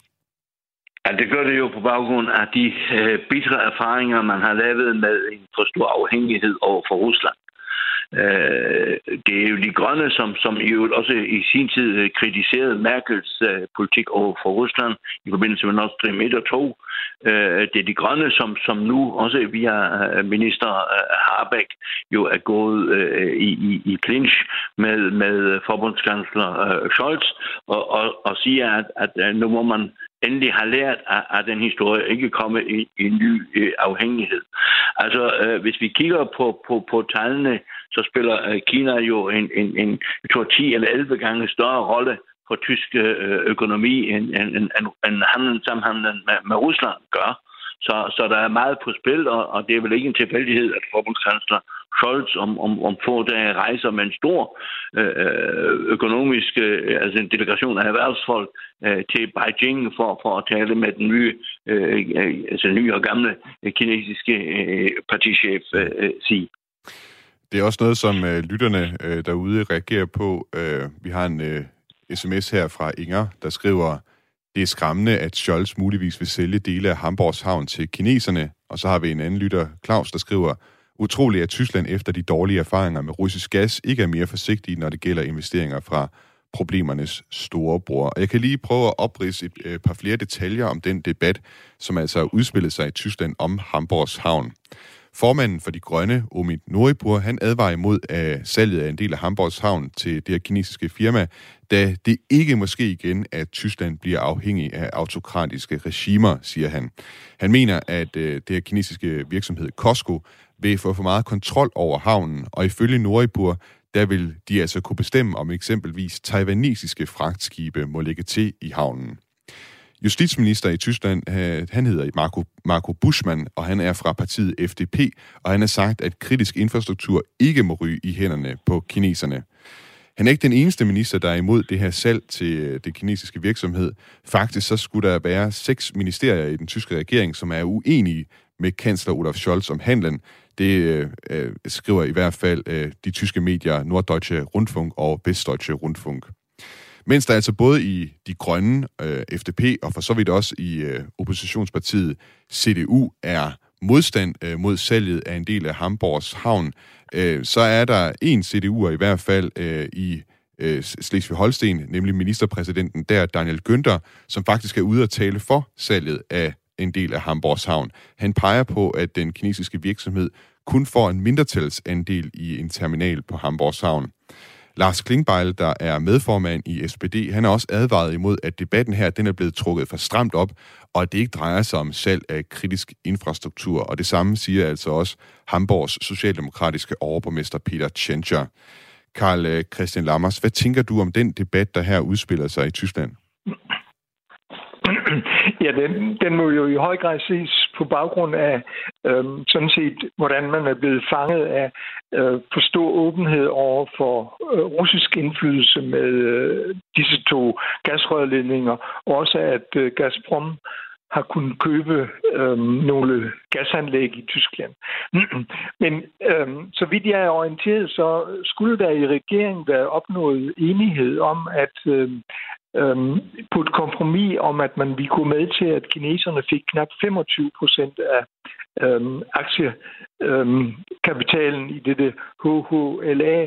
Ja, det gør det jo på baggrund af de øh, bitre erfaringer, man har lavet med en for stor afhængighed over for Rusland. Øh, det er jo de grønne, som, som i øvrigt også i sin tid øh, kritiserede Merkels øh, politik over for Rusland i forbindelse med Nord Stream 1 og 2. Øh, det er de grønne, som, som nu også via øh, minister øh, Harbeck jo er gået øh, i, i, i clinch med, med forbundskansler øh, Scholz og, og, og siger, at, at øh, nu må man endelig har lært af, af den historie, ikke komme i, i en ny øh, afhængighed. Altså, øh, hvis vi kigger på, på, på tallene, så spiller øh, Kina jo en, en, en jeg tror, 10 eller 11 gange større rolle for tysk øh, økonomi, end, end, end, end handlen, samhandlen med, med Rusland gør. Så, så der er meget på spil, og, og det er vel ikke en tilfældighed, at forbundskansler Scholz om, om, om få dage rejser med en stor øh, økonomisk, øh, altså en delegation af erhvervsfolk øh, til Beijing for, for at tale med den nye, øh, øh altså nye og gamle øh, kinesiske øh, partichef øh, Xi. Det er også noget, som øh, lytterne øh, derude reagerer på. Øh, vi har en øh, sms her fra Inger, der skriver, det er skræmmende, at Scholz muligvis vil sælge dele af Hamburgs havn til kineserne. Og så har vi en anden lytter, Claus, der skriver, utroligt, at Tyskland efter de dårlige erfaringer med russisk gas ikke er mere forsigtige, når det gælder investeringer fra problemernes storebror. Og jeg kan lige prøve at oprise et øh, par flere detaljer om den debat, som altså udspillede sig i Tyskland om Hamburgs havn. Formanden for de grønne, Omid Noripur, han advarer imod af salget af en del af Hamburgs havn til det her kinesiske firma, da det ikke måske igen, at Tyskland bliver afhængig af autokratiske regimer, siger han. Han mener, at øh, det her kinesiske virksomhed Costco vil få for meget kontrol over havnen, og ifølge Noripur, der vil de altså kunne bestemme, om eksempelvis taiwanesiske fragtskibe må lægge til i havnen. Justitsminister i Tyskland, øh, han hedder Marco, Marco Buschmann, og han er fra partiet FDP, og han har sagt, at kritisk infrastruktur ikke må ryge i hænderne på kineserne. Han er ikke den eneste minister, der er imod det her salg til øh, det kinesiske virksomhed. Faktisk så skulle der være seks ministerier i den tyske regering, som er uenige med kansler Olaf Scholz om handlen. Det øh, øh, skriver i hvert fald øh, de tyske medier Norddeutsche Rundfunk og Westdeutsche Rundfunk. Mens der altså både i de grønne, øh, FDP, og for så vidt også i øh, oppositionspartiet CDU er modstand øh, mod salget af en del af Hamburgs havn, øh, så er der en CDU'er i hvert fald øh, i øh, Slesvig-Holsten, nemlig ministerpræsidenten der, Daniel Günther, som faktisk er ude at tale for salget af en del af Hamburgs havn. Han peger på, at den kinesiske virksomhed kun får en mindretalsandel i en terminal på Hamburgs havn. Lars Klingbeil, der er medformand i SPD, han har også advaret imod, at debatten her den er blevet trukket for stramt op, og at det ikke drejer sig om salg af kritisk infrastruktur. Og det samme siger altså også Hamburgs socialdemokratiske overborgmester Peter Tschentscher. Karl øh, Christian Lammers, hvad tænker du om den debat, der her udspiller sig i Tyskland? <clears throat> Ja, den, den må jo i høj grad ses på baggrund af øhm, sådan set, hvordan man er blevet fanget af øh, for stor åbenhed over for øh, russisk indflydelse med øh, disse to gasrørledninger. Også at øh, Gazprom har kunnet købe øh, nogle gasanlæg i Tyskland. <clears throat> Men øh, så vidt jeg er orienteret, så skulle der i regeringen være opnået enighed om, at øh, øhm, på et kompromis om, at man ville gå med til, at kineserne fik knap 25 procent af øhm, aktiekapitalen øhm, i dette HHLA.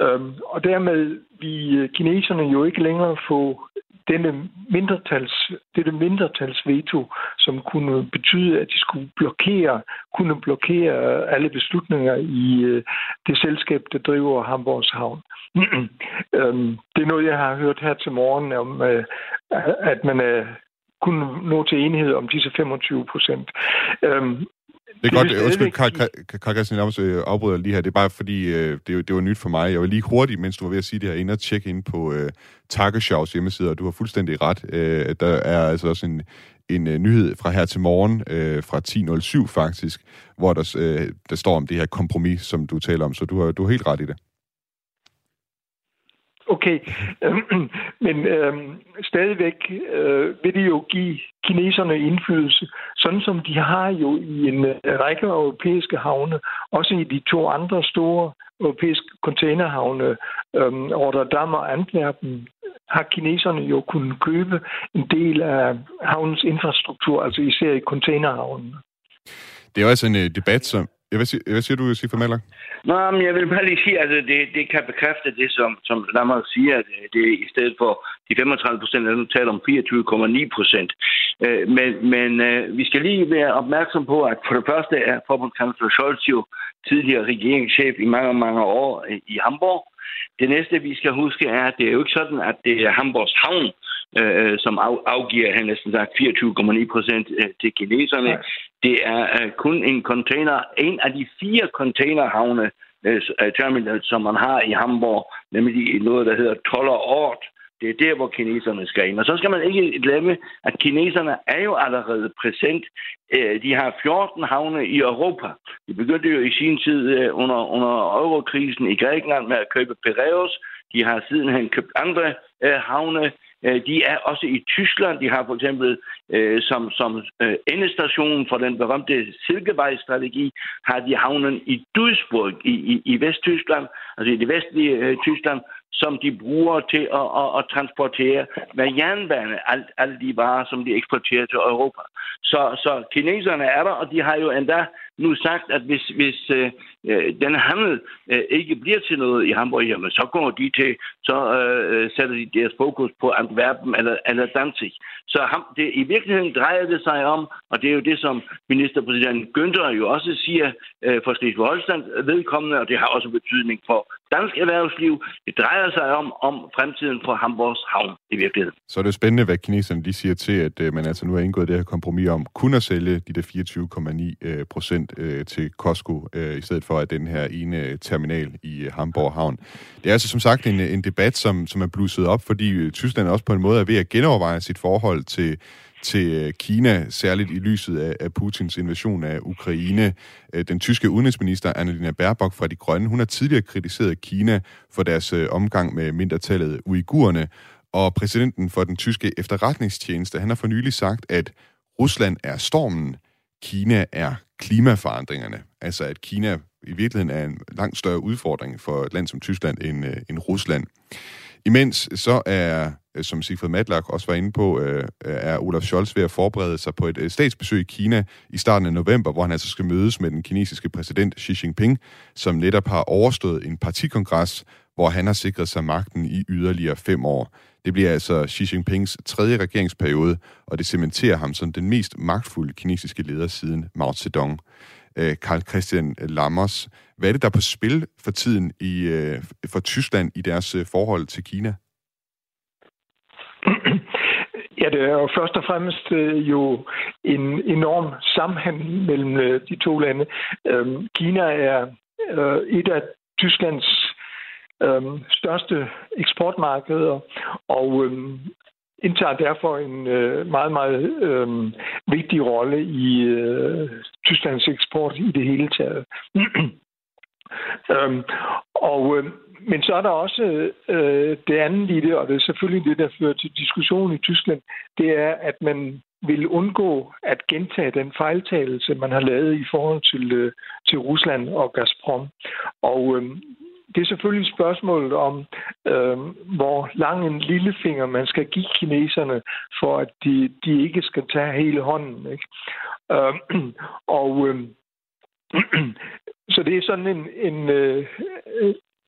Øhm, og dermed vil øh, kineserne jo ikke længere få denne mindretals, dette mindretalsveto, som kunne betyde, at de skulle blokere, kunne blokere alle beslutninger i øh, det selskab, der driver Hamburgs Havn. <clears throat> øhm, det er noget, jeg har hørt her til morgen, om øh, at man er kunne nå til enighed om disse 25 procent. Øhm, det er godt. Undskyld, Karl Christian Lammers øh, afbryder lige her. Det er bare fordi, øh, det, det var nyt for mig. Jeg var lige hurtigt, mens du var ved at sige det her, ind og tjekke ind på øh, Takkeshavs hjemmeside, og du har fuldstændig ret. Øh, der er altså også en, en uh, nyhed fra her til morgen, øh, fra 10.07 faktisk, hvor der, øh, der står om det her kompromis, som du taler om, så du har, du har helt ret i det. Okay, <clears throat> men øhm, stadigvæk øh, vil det jo give kineserne indflydelse, sådan som de har jo i en øh, række europæiske havne, også i de to andre store europæiske containerhavne, øhm, Rotterdam og Antwerpen, har kineserne jo kunnet købe en del af havnens infrastruktur, altså især i containerhavnene. Det er også altså en øh, debat, som... Hvad siger, hvad siger du, Sifra Maller? Nå, men jeg vil bare lige sige, at altså, det, det kan bekræfte det, som, som Lammer siger, at det er i stedet for de 35 procent, nu taler om 24,9 procent. Øh, men men øh, vi skal lige være opmærksom på, at for det første er forbundskansler Scholz jo tidligere regeringschef i mange, mange år i Hamburg. Det næste, vi skal huske, er, at det er jo ikke sådan, at det er Hamburgs havn, øh, som af, afgiver, han næsten sagt, 24,9 procent øh, til kineserne. Ja. Det er øh, kun en container, en af de fire containerhavne, øh, øh terminal, som man har i Hamburg, nemlig noget, der hedder Toller Ort. Det er der, hvor kineserne skal ind. Og så skal man ikke glemme, at kineserne er jo allerede præsent. Øh, de har 14 havne i Europa. De begyndte jo i sin tid øh, under, under eurokrisen i Grækenland med at købe Piraeus. De har sidenhen købt andre havne Øh, de er også i Tyskland. De har for eksempel øh, som, som øh, endestation for den berømte Silkevej-strategi, har de havnen i Duisburg i, i, i Vesttyskland, altså i det vestlige øh, Tyskland, som de bruger til at, at, at transportere med jernbane, alt, alle de varer, som de eksporterer til Europa. Så, så kineserne er der, og de har jo endda nu sagt, at hvis, hvis øh, øh den handel øh, ikke bliver til noget i Hamburg, jamen, så går de til, så øh, sætter de deres fokus på Antwerpen eller, eller Danzig. Så ham, det, i virkeligheden drejer det sig om, og det er jo det, som ministerpræsident Günther jo også siger øh, for Slesvig-Holstein vedkommende, og det har også betydning for dansk erhvervsliv. Det drejer sig om, om fremtiden for Hamburgs havn i virkeligheden. Så er det spændende, hvad kineserne de siger til, at øh, man altså nu har indgået det her kompromis om kun at sælge de der 24,9 øh, procent øh, til Costco, øh, i stedet for at den her ene øh, terminal i øh, Hamburg havn. Det er altså som sagt en, en debat, som, som er blusset op, fordi øh, Tyskland også på en måde er ved at genoverveje sit forhold til til øh, Kina, særligt i lyset af, af Putins invasion af Ukraine. Den tyske udenrigsminister Annalena Baerbock fra De Grønne, hun har tidligere kritiseret Kina for deres omgang med mindretallet uigurerne, og præsidenten for den tyske efterretningstjeneste, han har for nylig sagt, at Rusland er stormen, Kina er klimaforandringerne. Altså at Kina i virkeligheden er en langt større udfordring for et land som Tyskland end, øh, end Rusland. Imens så er, øh, som Sigfrid Matlak også var inde på, øh, øh, er Olaf Scholz ved at forberede sig på et øh, statsbesøg i Kina i starten af november, hvor han altså skal mødes med den kinesiske præsident Xi Jinping, som netop har overstået en partikongres, hvor han har sikret sig magten i yderligere fem år. Det bliver altså Xi Jinpings tredje regeringsperiode, og det cementerer ham som den mest magtfulde kinesiske leder siden Mao Zedong. Øh, Karl Christian Lammers. Hvad er det, der er på spil for tiden i, øh, for Tyskland i deres øh, forhold til Kina? <clears throat> Ja, det er jo først og fremmest jo en enorm sammenhæng mellem de to lande. Øhm, Kina er et af Tysklands øhm, største eksportmarkeder, og øhm, indtager derfor en øh, meget, meget øh, vigtig rolle i øh, Tysklands eksport i det hele taget. <clears throat> øhm, og, øh, men så er der også øh, det andet i det, og det er selvfølgelig det, der fører til diskussion i Tyskland, det er, at man vil undgå at gentage den fejltagelse, man har lavet i forhold til, øh, til Rusland og Gazprom. Og øh, det er selvfølgelig spørgsmålet om, øh, hvor lang en lillefinger man skal give kineserne, for at de, de ikke skal tage hele hånden. Ikke? Øh, <clears throat> og øh, <clears throat> så det er sådan en, en, øh,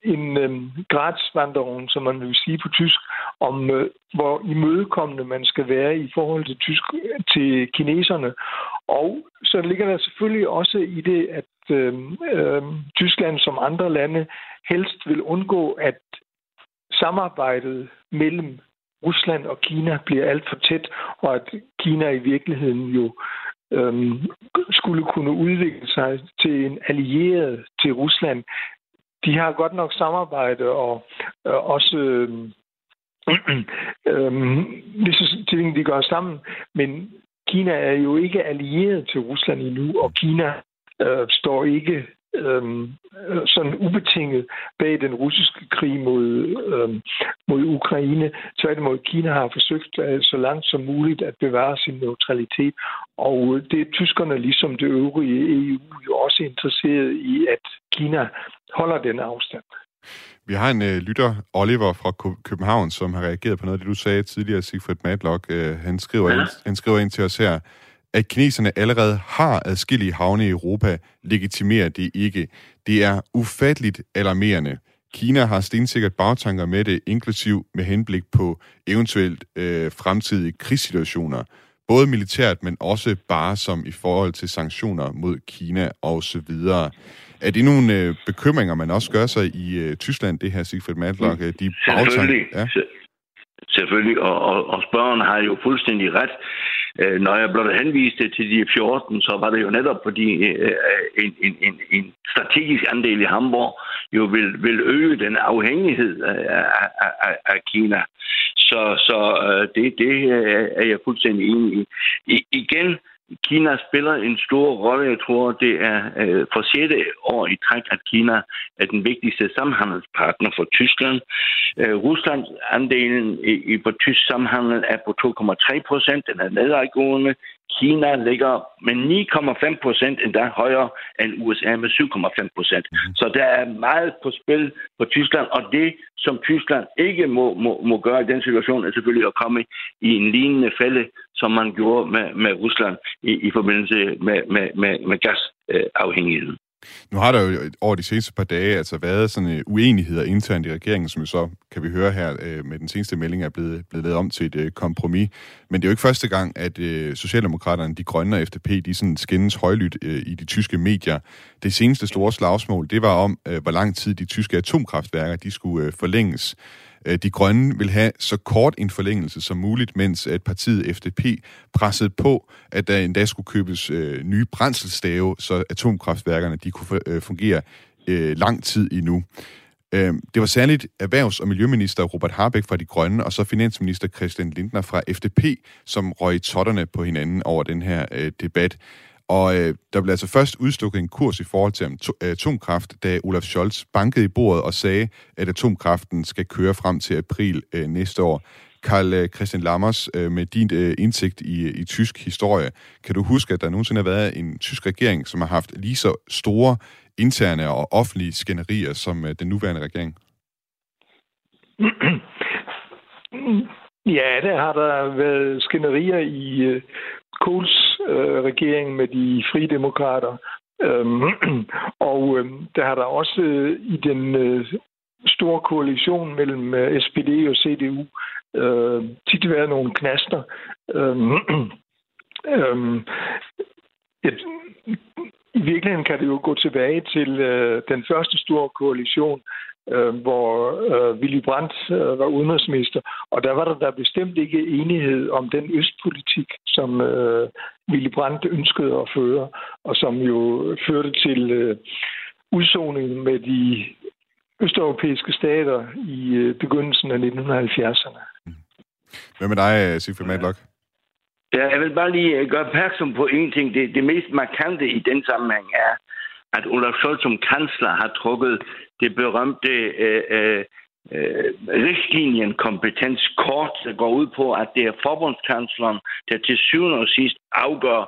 en øh, gradsvandring, som man vil sige på tysk, om øh, hvor imødekommende man skal være i forhold til, tysk, til kineserne. Og så ligger der selvfølgelig også i det, at øh, øh, Tyskland som andre lande helst vil undgå, at samarbejdet mellem Rusland og Kina bliver alt for tæt, og at Kina i virkeligheden jo øh, skulle kunne udvikle sig til en allieret til Rusland. De har godt nok samarbejde og øh, også øh, <clears throat> øh, visse ting, de gør sammen, men Kina er jo ikke allieret til Rusland endnu, og Kina øh, står ikke øhm, sådan ubetinget bag den russiske krig mod, øhm, mod Ukraine. Tværtimod, Kina har forsøgt øh, så langt som muligt at bevare sin neutralitet, og det er tyskerne, ligesom det øvrige EU, jo også interesseret i, at Kina holder den afstand. Vi har en øh, lytter, Oliver fra København, som har reageret på noget af det, du sagde tidligere, Sigfrid Matlock. Øh, han, skriver ja. ind, han skriver ind til os her, at kineserne allerede har adskillige havne i Europa, legitimerer det ikke. Det er ufatteligt alarmerende. Kina har stensikkert bagtanker med det, inklusiv med henblik på eventuelt øh, fremtidige krigssituationer. Både militært, men også bare som i forhold til sanktioner mod Kina og så videre. Er det nogle øh, bekymringer, man også gør sig i øh, Tyskland, det her Sigfrid Matlock? Mm. De bagtanker, ja? Selvfølgelig, og, og, og spørgeren har jo fuldstændig ret. Øh, når jeg blot henviste til de 14, så var det jo netop fordi øh, en, en, en, en strategisk andel i Hamburg jo vil, vil øge den afhængighed øh, af, af, af Kina. Så, så øh, det, det øh, er jeg fuldstændig enig i. I igen, Kina spiller en stor rolle. Jeg tror, det er øh, for sjette år i træk, at Kina er den vigtigste samhandelspartner for Tyskland. Øh, Ruslands andelen i, i på tysk samhandel er på 2,3 procent. Den er nedadgående. Kina ligger med 9,5 procent endda højere end USA med 7,5 procent. Mhm. Så der er meget på spil på Tyskland, og det, som Tyskland ikke må, må, må gøre i den situation, er selvfølgelig at komme i en lignende fælde, som man gjorde med, med Rusland i, i forbindelse med, med, med, med gasafhængigheden. Nu har der jo over de seneste par dage altså været sådan uh, uenigheder internt i regeringen, som jo så, kan vi høre her, uh, med den seneste melding er blevet, blevet lavet om til et uh, kompromis. Men det er jo ikke første gang, at uh, Socialdemokraterne, de grønne og FDP, de sådan skændes højlydt uh, i de tyske medier. Det seneste store slagsmål, det var om, uh, hvor lang tid de tyske atomkraftværker, de skulle uh, forlænges. Øh, de Grønne vil have så kort en forlængelse som muligt, mens at partiet FDP pressede på, at der endda skulle købes øh, nye brændselstave, så atomkraftværkerne de kunne øh, fungere øh, lang tid endnu. Det var særligt erhvervs- og miljøminister Robert Harbeck fra De Grønne, og så finansminister Christian Lindner fra FDP, som røg i totterne på hinanden over den her øh, debat. Og øh, der blev altså først udstukket en kurs i forhold til øh, atomkraft, da Olaf Scholz bankede i bordet og sagde, at atomkraften skal køre frem til april øh, næste år. Karl øh, Christian Lammers, øh, med din indsigt i, i tysk historie, kan du huske, at der nogensinde har været en tysk regering, som har haft lige så store interne og offentlige skænderier som den nuværende regering? <clears throat> Ja, der har der været skænderier i Kohls øh, regering med de frie demokrater. Øhm, <clears throat> og øh, der har der også øh, i den øh, store koalition mellem øh, SPD og CDU øh, tit været nogle knaster. Øhm, <clears throat> øhm, et, I virkeligheden kan det jo gå tilbage til øh, den første store koalition, øh, hvor øh, Willy Brandt øh, var udenrigsminister, og der var der, der bestemt ikke enighed om den østpolitik, som øh, Willy Brandt ønskede at føre, og som jo førte til øh, udsoning med de østeuropæiske stater i øh, begyndelsen af 1970'erne. Hvad med dig, Sigfrid Madlock? Ja, jeg vil bare lige gøre opmærksom på en ting. Det, det mest markante i den sammenhæng er, at Olaf Scholz som kansler har trukket det berømte øh, øh, øh, richtlinjenkompetenskort, der går ud på, at det er forbundskansleren, der til syvende og sidst afgør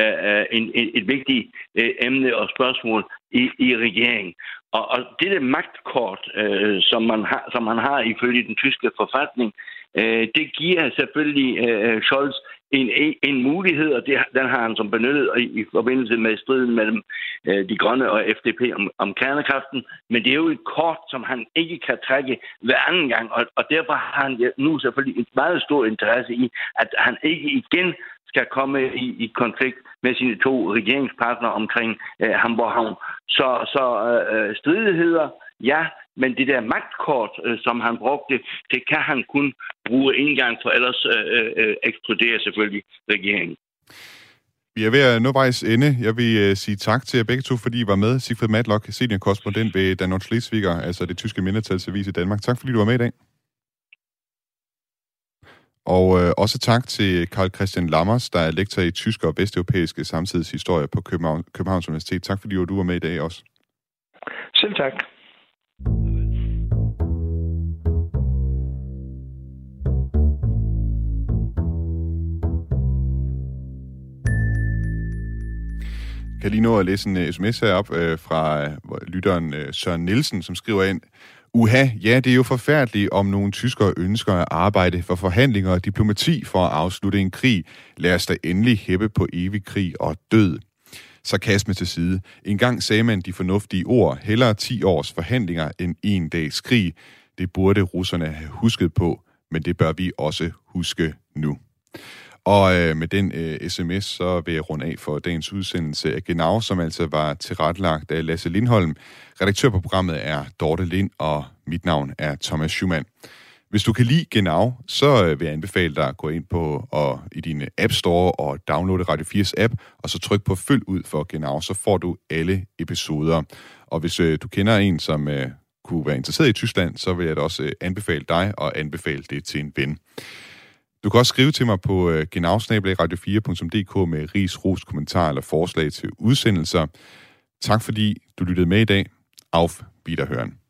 øh, øh en, en, et vigtigt øh, emne og spørgsmål i, i regeringen. Og, og det der magtkort, øh, som, man har, som man har ifølge den tyske forfatning, øh, det giver selvfølgelig øh, Scholz en, en mulighed, og det, den har han som benyttet i, i forbindelse med striden mellem øh, de grønne og FDP om, om kernekraften. Men det er jo et kort, som han ikke kan trække hver anden gang, og, og derfor har han nu selvfølgelig et meget stor interesse i, at han ikke igen skal komme i, i konflikt med sine to regeringspartnere omkring øh, Hamburg Havn. Så, så øh, øh stridigheder, ja, men det der magtkort, øh, som han brugte, det kan han kun bruge en gang, for ellers øh, øh, eksploderer selvfølgelig regeringen. Vi er ved at nå vejs ende. Jeg vil uh, sige tak til jer begge to, fordi I var med. Sigfrid Matlock, seniorkorrespondent ved Dan Schleswiger, altså det tyske mindretalsavis i Danmark. Tak fordi du var med i dag. Og øh, også tak til Karl Christian Lammers, der er lektor i tysk og vesteuropæiske samtidshistorie på København, Københavns Universitet. Tak fordi du var med i dag også. Selv tak kan lige nå at læse en uh, sms herop uh, øh, fra uh, lytteren øh, Søren Nielsen, som skriver ind, Uha, ja, det er jo forfærdeligt, om nogle tyskere ønsker at arbejde for forhandlinger og diplomati for at afslutte en krig. Lad os da endelig hæppe på evig krig og død. Sarkasme til side. En gang sagde man de fornuftige ord, hellere 10 års forhandlinger end en dags krig. Det burde russerne have husket på, men det bør vi også huske nu. Og øh, med den øh, sms, så vil jeg runde af for dagens udsendelse af Genau, som altså var tilrettelagt af Lasse Lindholm. Redaktør på programmet er Dorte Lind, og mit navn er Thomas Schumann. Hvis du kan lide Genau, så øh, vil jeg anbefale dig at gå ind på og i din App Store og downloade Radio 4's app, og så tryk på følg ud for Genau, så får du alle episoder. Og hvis øh, du kender en, som øh, kunne være interesseret i Tyskland, så vil jeg da også øh, anbefale dig og anbefale det til en ven. Du kan også skrive til mig på øh, genafsnabelagradio4.dk med ris, ros, kommentar eller forslag til udsendelser. Tak fordi du lyttede med i dag. Auf Wiederhören.